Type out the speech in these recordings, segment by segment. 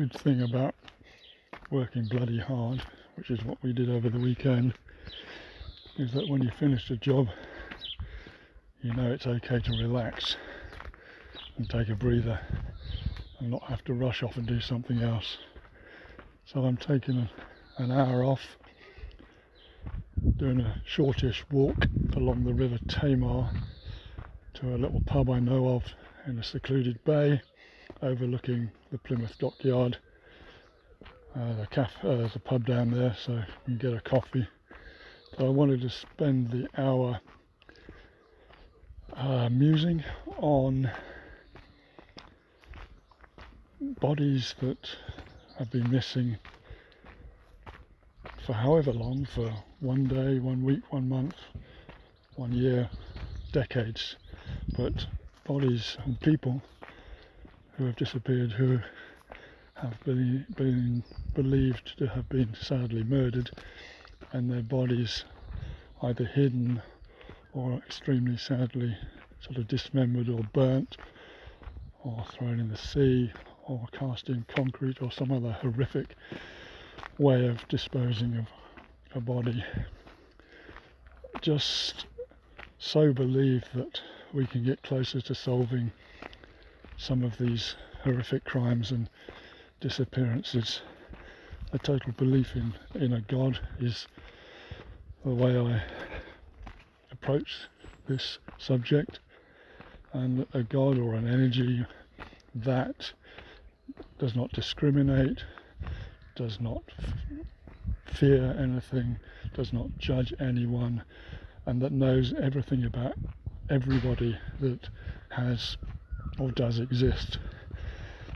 good thing about working bloody hard, which is what we did over the weekend, is that when you finish a job, you know it's okay to relax and take a breather and not have to rush off and do something else. So I'm taking an hour off, doing a shortish walk along the River Tamar to a little pub I know of in a secluded bay overlooking the Plymouth dockyard. Uh, the uh, there's a pub down there, so you can get a coffee. So I wanted to spend the hour uh, musing on bodies that have been missing for however long, for one day, one week, one month, one year, decades, but bodies and people who have disappeared who have been, been believed to have been sadly murdered and their bodies either hidden or extremely sadly sort of dismembered or burnt or thrown in the sea or cast in concrete or some other horrific way of disposing of a body. Just so believe that we can get closer to solving some of these horrific crimes and disappearances. A total belief in, in a God is the way I approach this subject, and a God or an energy that does not discriminate, does not f- fear anything, does not judge anyone, and that knows everything about everybody that has or does exist.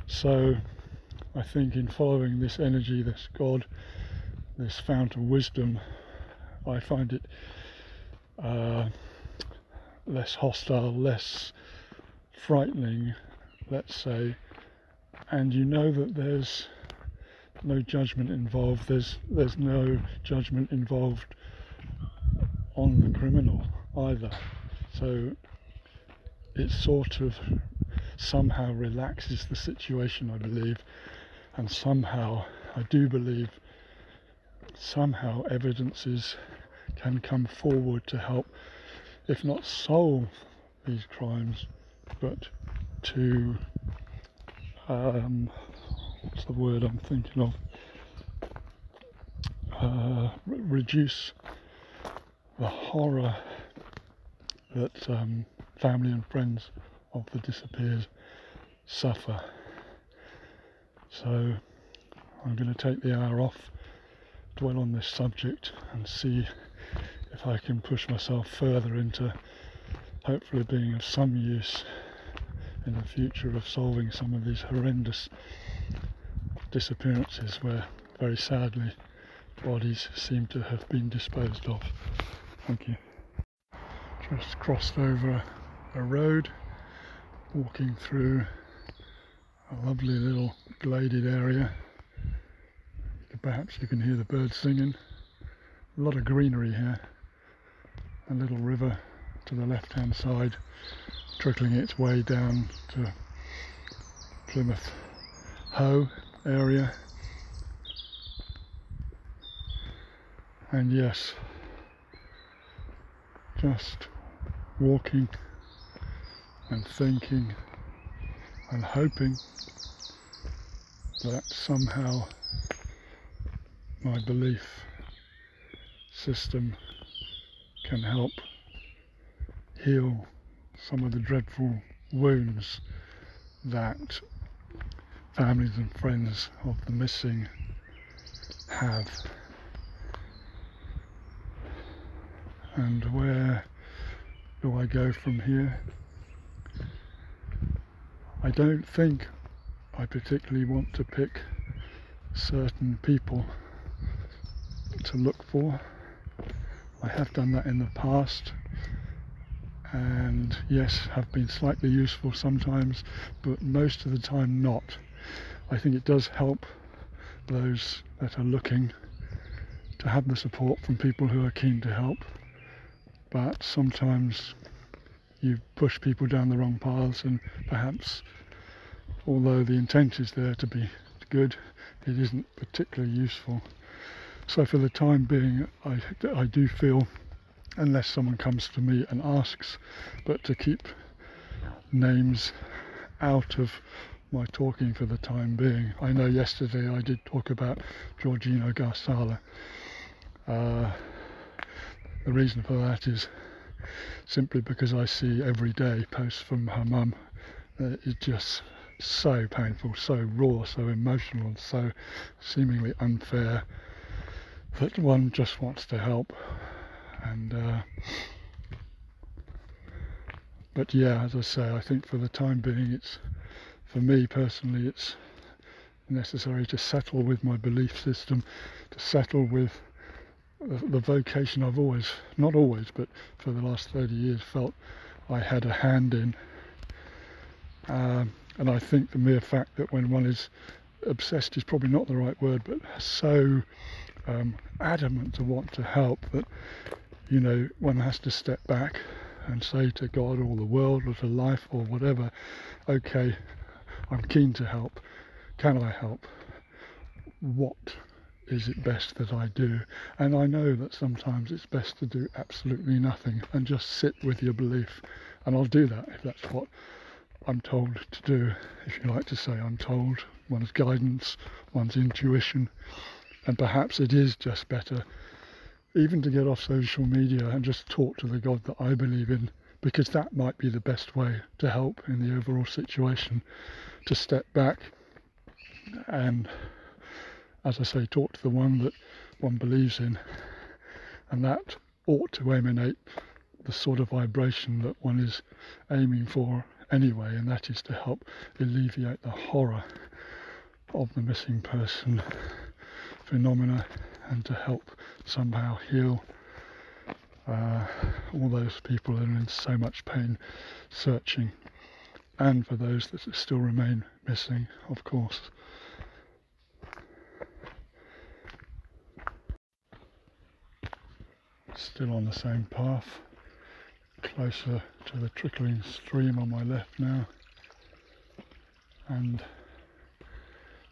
So I think in following this energy, this God, this fount of wisdom, I find it uh, less hostile, less frightening, let's say, and you know that there's no judgment involved. There's there's no judgment involved on the criminal either. So it sort of somehow relaxes the situation, I believe, and somehow I do believe somehow evidences can come forward to help, if not solve these crimes, but to um, what's the word I'm thinking of? Uh, re- reduce the horror that um, family and friends of the disappeared suffer. So I'm going to take the hour off, dwell on this subject, and see if I can push myself further into hopefully being of some use in the future of solving some of these horrendous disappearances where very sadly bodies seem to have been disposed of. Thank you. Just crossed over a road, walking through a lovely little gladed area. Perhaps you can hear the birds singing. A lot of greenery here. A little river to the left hand side trickling its way down to Plymouth Hoe area. And yes, just walking and thinking and hoping that somehow my belief system can help heal some of the dreadful wounds that families and friends of the missing have. And where do I go from here? I don't think I particularly want to pick certain people to look for. I have done that in the past and yes, have been slightly useful sometimes, but most of the time not. I think it does help those that are looking to have the support from people who are keen to help, but sometimes you push people down the wrong paths, and perhaps, although the intent is there to be good, it isn't particularly useful. So for the time being, I, I do feel, unless someone comes to me and asks, but to keep names out of my talking for the time being. I know yesterday I did talk about Georgina Gharsallah. Uh, the reason for that is simply because I see every day posts from her mum. Uh, it's just so painful, so raw, so emotional, so seemingly unfair that one just wants to help. And uh, but yeah, as I say, I think for the time being, it's for me personally, it's necessary to settle with my belief system, to settle with the, vocation I've always, not always, but for the last 30 years, felt I had a hand in. Um, and I think the mere fact that when one is obsessed is probably not the right word, but so um, adamant to want to help that you know one has to step back and say to God or the world or to life or whatever, okay, I'm keen to help. Can I help? What is it best that I do? And I know that sometimes it's best to do absolutely nothing and just sit with your belief. And I'll do that if that's what I'm told to do. If you like to say I'm told, one's guidance, one's intuition. And perhaps it is just better even to get off social media and just talk to the God that I believe in, because that might be the best way to help in the overall situation. To step back and, as I say, talk to the one that one believes in, and that ought to emanate the sort of vibration that one is aiming for anyway, and that is to help alleviate the horror of the missing person phenomena and to help somehow heal uh, all those people that are in so much pain searching, and for those that still remain missing, of course. Still on the same path, closer to the trickling stream on my left now, and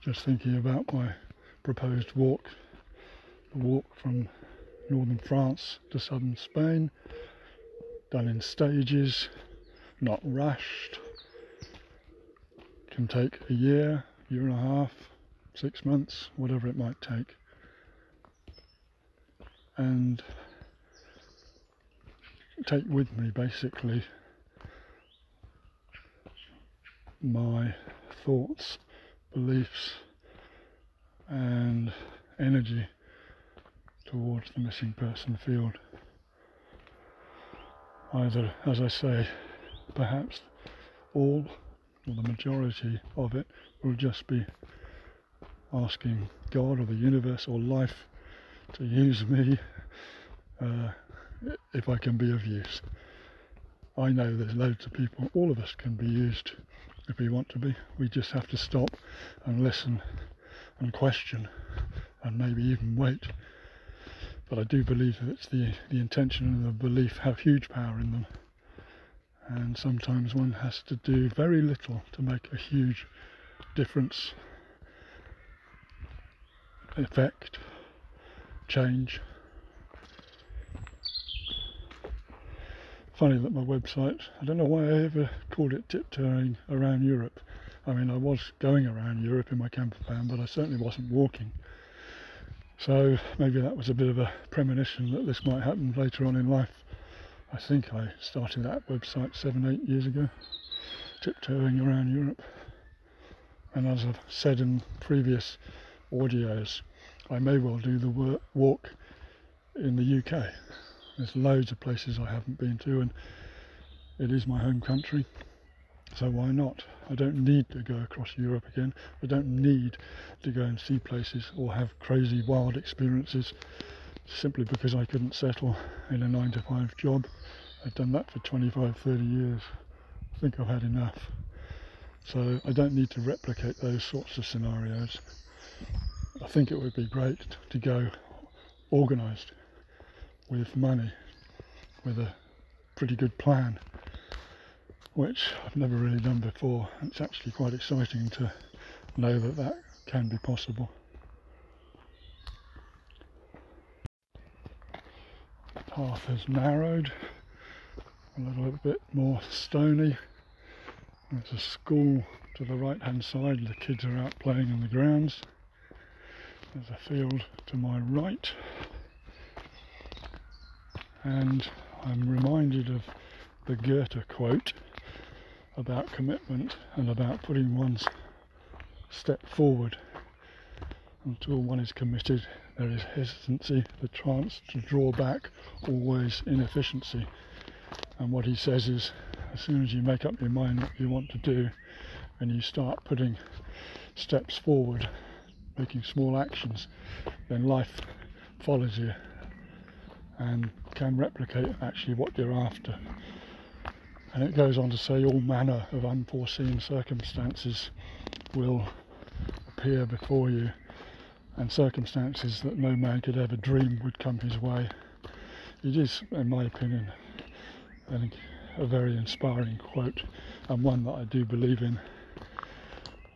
just thinking about my proposed walk the walk from northern France to southern Spain, done in stages, not rushed. Can take a year, year and a half, six months, whatever it might take. And take with me basically my thoughts, beliefs, and energy towards the missing person field. Either, as I say, perhaps all or the majority of it will just be asking God or the universe or life to use me uh, if I can be of use. I know there's loads of people, all of us can be used if we want to be. We just have to stop and listen and question and maybe even wait but I do believe that it's the, the intention and the belief have huge power in them. And sometimes one has to do very little to make a huge difference, effect, change. Funny that my website, I don't know why I ever called it tiptoeing around Europe. I mean, I was going around Europe in my camper van, but I certainly wasn't walking. So maybe that was a bit of a premonition that this might happen later on in life. I think I started that website seven, eight years ago, tiptoeing around Europe. And as I've said in previous audios, I may well do the walk in the UK. There's loads of places I haven't been to, and it is my home country. So why not? I don't need to go across Europe again. I don't need to go and see places or have crazy wild experiences simply because I couldn't settle in a 9 to 5 job. I've done that for 25, 30 years. I think I've had enough. So I don't need to replicate those sorts of scenarios. I think it would be great to go organised with money, with a pretty good plan which I've never really done before. It's actually quite exciting to know that that can be possible. The path has narrowed, a little bit more stony. There's a school to the right hand side, the kids are out playing in the grounds. There's a field to my right, and I'm reminded of the Goethe quote about commitment and about putting one's step forward. Until one is committed, there is hesitancy, the chance to draw back, always inefficiency. And what he says is, as soon as you make up your mind what you want to do and you start putting steps forward, making small actions, then life follows you and can replicate actually what you're after. And it goes on to say all manner of unforeseen circumstances will appear before you, and circumstances that no man could ever dream would come his way. It is, in my opinion, a very inspiring quote, and one that I do believe in.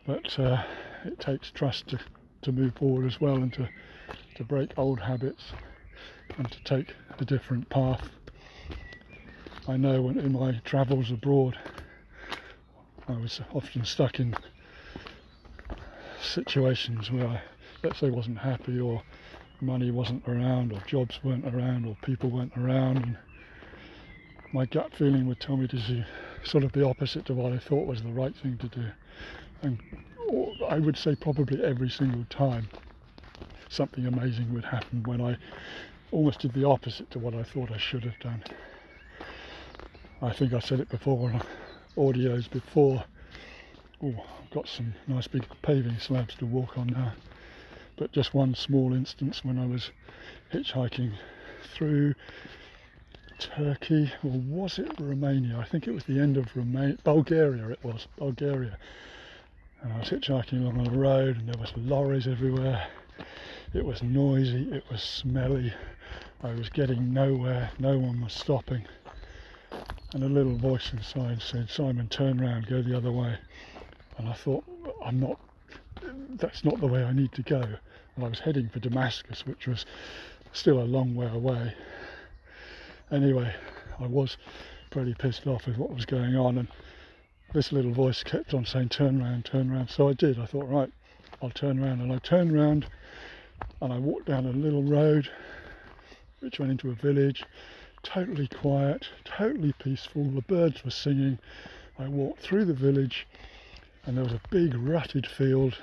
But uh, it takes trust to, to move forward as well and to, to break old habits and to take a different path. I know when in my travels abroad, I was often stuck in situations where I, let's say, wasn't happy or money wasn't around or jobs weren't around or people weren't around. And my gut feeling would tell me to do sort of the opposite to what I thought was the right thing to do. And I would say probably every single time something amazing would happen when I almost did the opposite to what I thought I should have done. I think I said it before on audios before. Oh, I've got some nice big paving slabs to walk on now. But just one small instance when I was hitchhiking through Turkey, or was it Romania? I think it was the end of Romania, Bulgaria it was, Bulgaria. And I was hitchhiking along the road and there was lorries everywhere. It was noisy, it was smelly, I was getting nowhere, no one was stopping. And a little voice inside said, Simon, turn round, go the other way. And I thought, I'm not, that's not the way I need to go. And I was heading for Damascus, which was still a long way away. Anyway, I was pretty pissed off with what was going on. And this little voice kept on saying, turn round, turn round. So I did. I thought, right, I'll turn round. And I turned round and I walked down a little road which went into a village. Totally quiet, totally peaceful. The birds were singing. I walked through the village and there was a big rutted field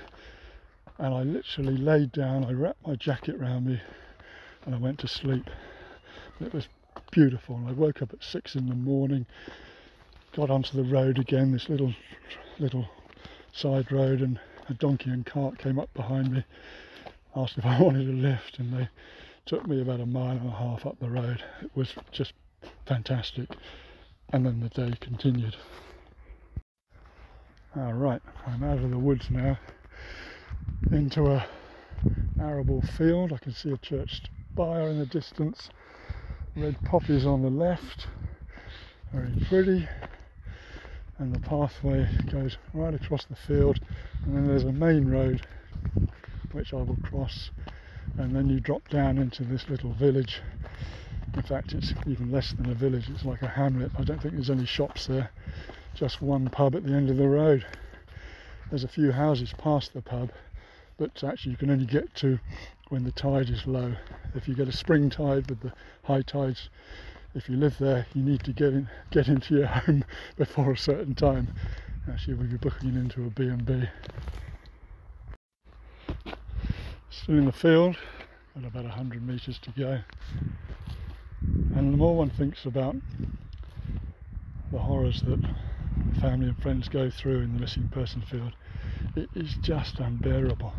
and I literally laid down, I wrapped my jacket around me and I went to sleep. It was beautiful. I woke up at six in the morning, got onto the road again, this little little side road and a donkey and cart came up behind me, asked if I wanted a lift and they took me about a mile and a half up the road. It was just fantastic. And then the day continued. All right, I'm out of the woods now into a arable field. I can see a church spire in the distance, red poppies on the left, very pretty. And the pathway goes right across the field, and then there's a main road which I will cross and then you drop down into this little village. In fact, it's even less than a village, it's like a hamlet. I don't think there's any shops there, just one pub at the end of the road. There's a few houses past the pub, but actually you can only get to when the tide is low. If you get a spring tide with the high tides, if you live there, you need to get in, get into your home before a certain time. Actually, we'll be booking into a B&B. Still in the field, got about 100 metres to go. And the more one thinks about the horrors that family and friends go through in the missing person field, it is just unbearable.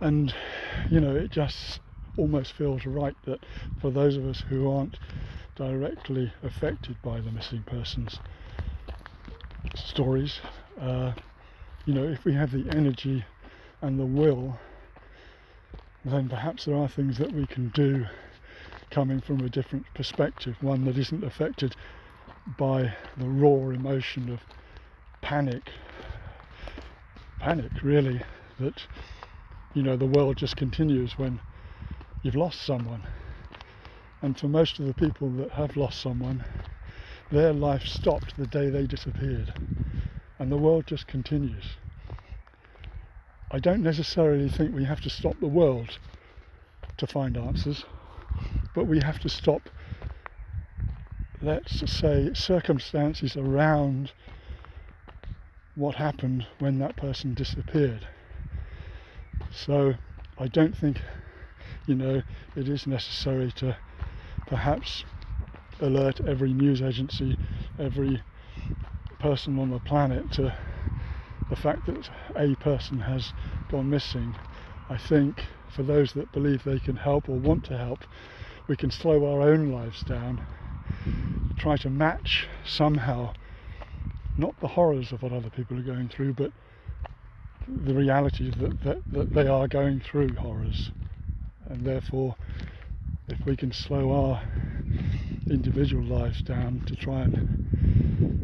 And, you know, it just almost feels right that for those of us who aren't directly affected by the missing persons stories, uh, you know, if we have the energy and the will, then perhaps there are things that we can do coming from a different perspective, one that isn't affected by the raw emotion of panic, panic really that you know the world just continues when you've lost someone. And for most of the people that have lost someone, their life stopped the day they disappeared. And the world just continues. I don't necessarily think we have to stop the world to find answers, but we have to stop, let's say, circumstances around what happened when that person disappeared. So I don't think, you know, it is necessary to perhaps alert every news agency, every person on the planet to the fact that a person has gone missing. I think for those that believe they can help or want to help, we can slow our own lives down, try to match somehow not the horrors of what other people are going through, but the reality that, that, that they are going through horrors. And therefore, if we can slow our individual lives down to try and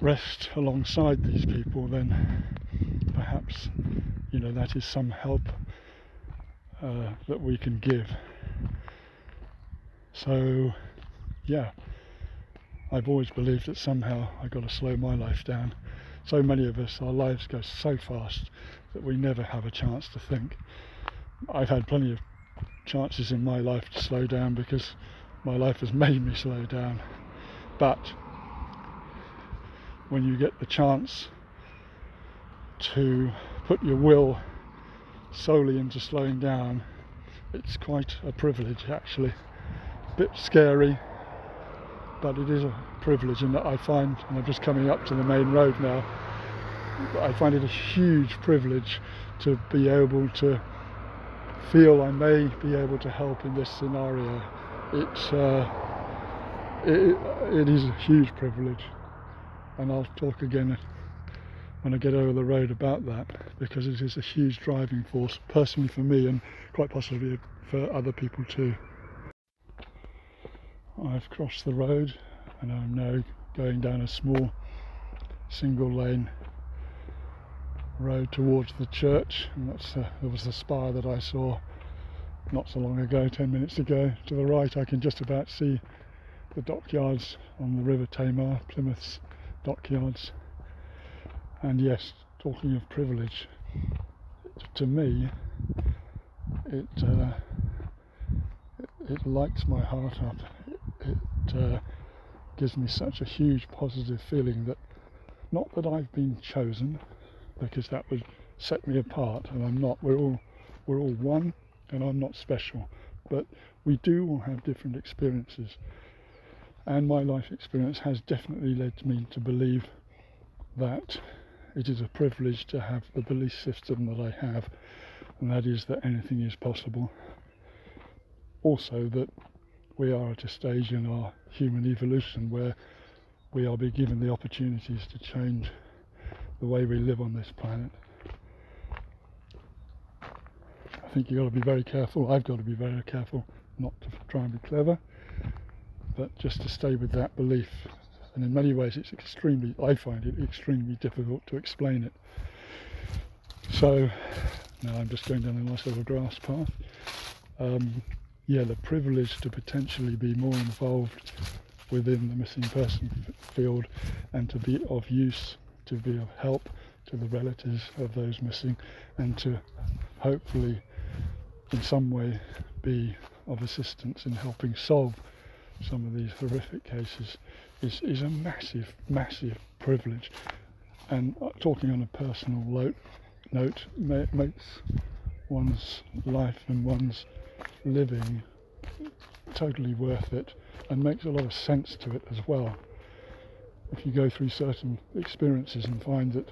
rest alongside these people, then perhaps you know that is some help uh, that we can give. So, yeah, I've always believed that somehow I've got to slow my life down. So many of us, our lives go so fast that we never have a chance to think. I've had plenty of chances in my life to slow down because my life has made me slow down. But when you get the chance to put your will solely into slowing down, it's quite a privilege actually. A bit scary, but it is a privilege, and I find, and I'm just coming up to the main road now, I find it a huge privilege to be able to feel I may be able to help in this scenario. It's uh, it, it is a huge privilege, and I'll talk again when I get over the road about that because it is a huge driving force, personally for me, and quite possibly for other people too. I've crossed the road and I'm now going down a small single lane road towards the church. And that's uh, there was the spire that I saw not so long ago 10 minutes ago. To the right I can just about see the dockyards on the River Tamar Plymouth's dockyards and yes talking of privilege to me it uh, it, lights my heart up. It, it uh, gives me such a huge positive feeling that not that I've been chosen because that would set me apart and I'm not we're all we're all one and I'm not special. But we do all have different experiences and my life experience has definitely led me to believe that it is a privilege to have the belief system that I have and that is that anything is possible also that we are at a stage in our human evolution where we are being given the opportunities to change the way we live on this planet. I think you've got to be very careful. I've got to be very careful not to try and be clever, but just to stay with that belief. And in many ways, it's extremely, I find it extremely difficult to explain it. So now I'm just going down a nice little grass path. Um, yeah, the privilege to potentially be more involved within the missing person field and to be of use to be of help to the relatives of those missing and to hopefully in some way be of assistance in helping solve some of these horrific cases is, is a massive, massive privilege. And uh, talking on a personal note, note makes one's life and one's living totally worth it and makes a lot of sense to it as well if you go through certain experiences and find that,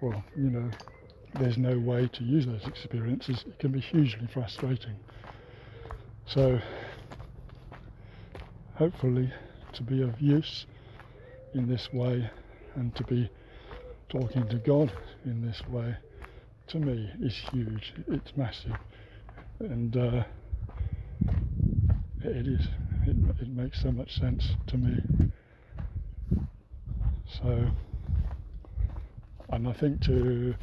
well, you know, there's no way to use those experiences, it can be hugely frustrating. So, hopefully, to be of use in this way and to be talking to God in this way, to me, is huge. It's massive. And uh, it is. It, it makes so much sense to me. So And I think to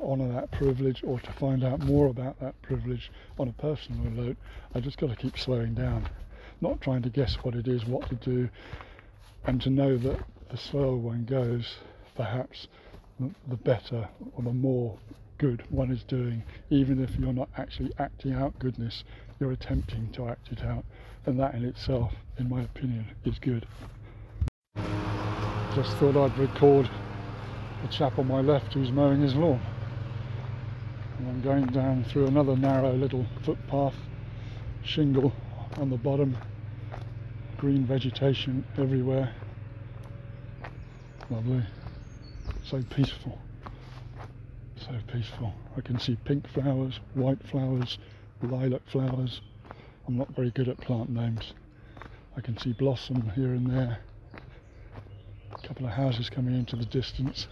honour that privilege or to find out more about that privilege on a personal note, I just got to keep slowing down, not trying to guess what it is, what to do, and to know that the slower one goes, perhaps the better or the more good one is doing, even if you're not actually acting out goodness, you're attempting to act it out, and that in itself, in my opinion, is good. Just thought I'd record the chap on my left who's mowing his lawn. And I'm going down through another narrow little footpath, shingle on the bottom, green vegetation everywhere. Lovely, so peaceful, so peaceful. I can see pink flowers, white flowers, lilac flowers. I'm not very good at plant names. I can see blossom here and there. A couple of houses coming into the distance.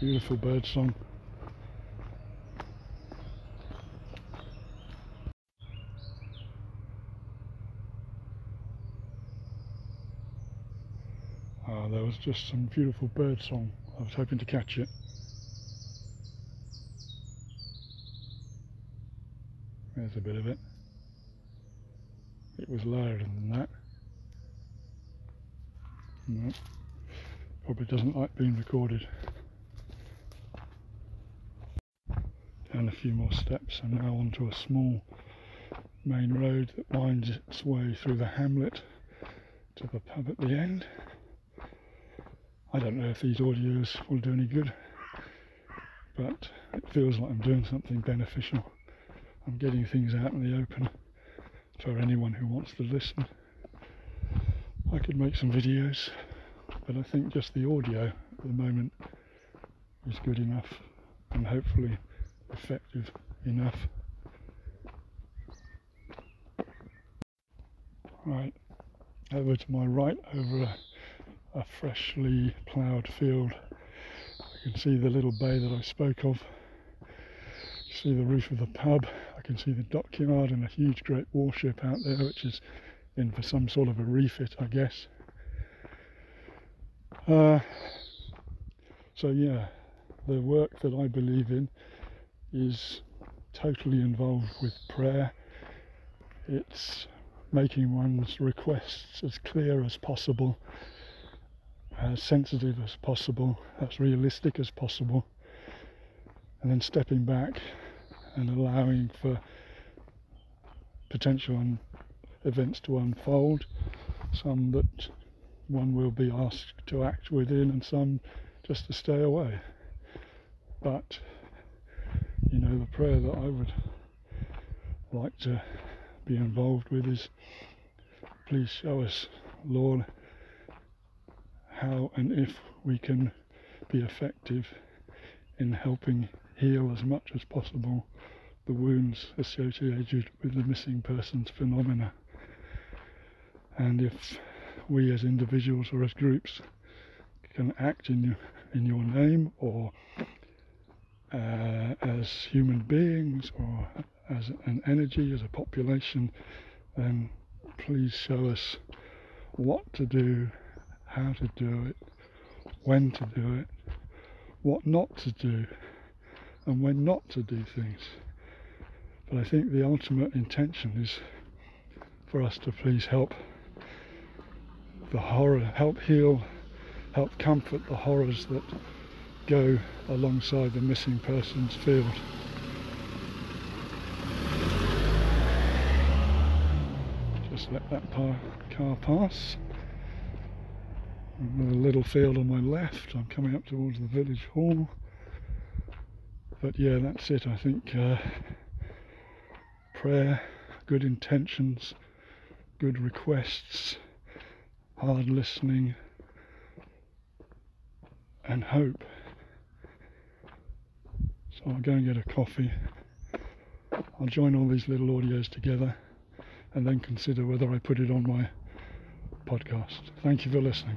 Beautiful bird song. Ah, there was just some beautiful bird song. I was hoping to catch it. There's a bit of it. It was louder than that. No, probably doesn't like being recorded. Down a few more steps and now onto a small main road that winds its way through the hamlet to the pub at the end. I don't know if these audios will do any good, but it feels like I'm doing something beneficial. I'm getting things out in the open for anyone who wants to listen. I could make some videos, but I think just the audio at the moment is good enough and hopefully effective enough. Right, over to my right, over a, freshly ploughed field, I can see the little bay that I spoke of. See the roof of the pub I can see the dockyard and a huge great warship out there which is in for some sort of a refit I guess. Uh, so yeah, the work that I believe in is totally involved with prayer. It's making one's requests as clear as possible, as sensitive as possible, as realistic as possible, and then stepping back and allowing for potential events to unfold. Some that one will be asked to act within, and some just to stay away. But you know, the prayer that I would like to be involved with is please show us, Lord, how and if we can be effective in helping heal as much as possible the wounds associated with the missing persons phenomena. And if we as individuals or as groups can act in, in your name or uh, as human beings or as an energy, as a population, then please show us what to do, how to do it, when to do it, what not to do and when not to do things. But I think the ultimate intention is for us to please help the horror, help heal, help comfort the horrors that go alongside the missing persons field. Just let that car pass. And a little field on my left, I'm coming up towards the village hall but yeah, that's it. I think uh, prayer, good intentions, good requests, hard listening, and hope. So I'll go and get a coffee. I'll join all these little audios together and then consider whether I put it on my podcast. Thank you for listening.